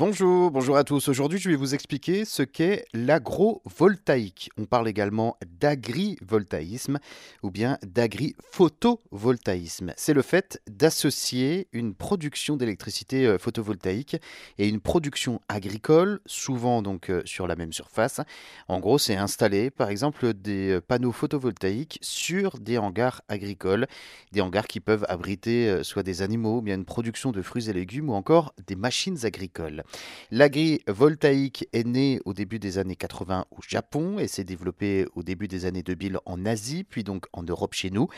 Bonjour, bonjour à tous. Aujourd'hui, je vais vous expliquer ce qu'est l'agrovoltaïque. On parle également d'agrivoltaïsme ou bien d'agri-photovoltaïsme. C'est le fait d'associer une production d'électricité euh, photovoltaïque et une production agricole, souvent donc euh, sur la même surface. En gros, c'est installer par exemple des euh, panneaux photovoltaïques sur des hangars agricoles, des hangars qui peuvent abriter soit des animaux, bien une production de fruits et légumes ou encore des machines agricoles. L'agrivoltaïque est né au début des années 80 au Japon et s'est développé au début des années 2000 en Asie, puis donc en Europe chez nous.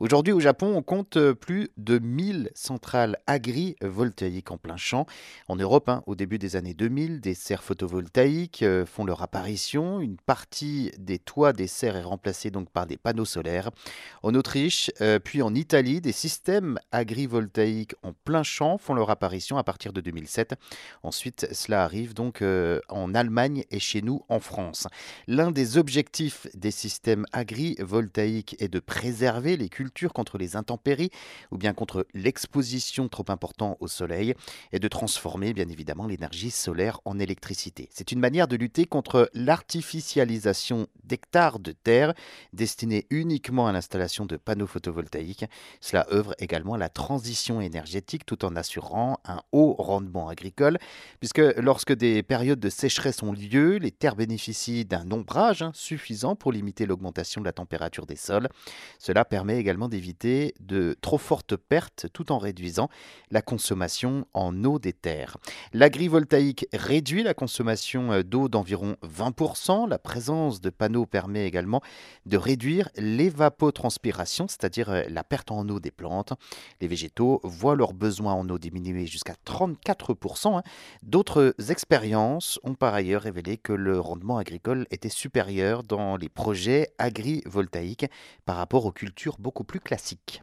Aujourd'hui au Japon, on compte plus de 1000 centrales agrivoltaïques en plein champ. En Europe, hein, au début des années 2000, des serres photovoltaïques euh, font leur apparition. Une partie des toits des serres est remplacée donc par des panneaux solaires. En Autriche, euh, puis en Italie, des systèmes agrivoltaïques en plein champ font leur apparition à partir de 2007. Ensuite, cela arrive donc euh, en Allemagne et chez nous en France. L'un des objectifs des systèmes agrivoltaïques est de préserver les cultures contre les intempéries ou bien contre l'exposition trop importante au soleil et de transformer bien évidemment l'énergie solaire en électricité. C'est une manière de lutter contre l'artificialisation d'hectares de terre destinés uniquement à l'installation de panneaux photovoltaïques. Cela œuvre également à la transition énergétique tout en assurant un haut rendement agricole puisque lorsque des périodes de sécheresse ont lieu, les terres bénéficient d'un ombrage suffisant pour limiter l'augmentation de la température des sols. Cela permet également d'éviter de trop fortes pertes tout en réduisant la consommation en eau des terres. L'agrivoltaïque réduit la consommation euh, d'eau d'environ 20%. La présence de panneaux permet également de réduire l'évapotranspiration, c'est-à-dire euh, la perte en eau des plantes. Les végétaux voient leurs besoins en eau diminuer jusqu'à 34%. D'autres expériences ont par ailleurs révélé que le rendement agricole était supérieur dans les projets agrivoltaïques par rapport aux cultures beaucoup plus classiques.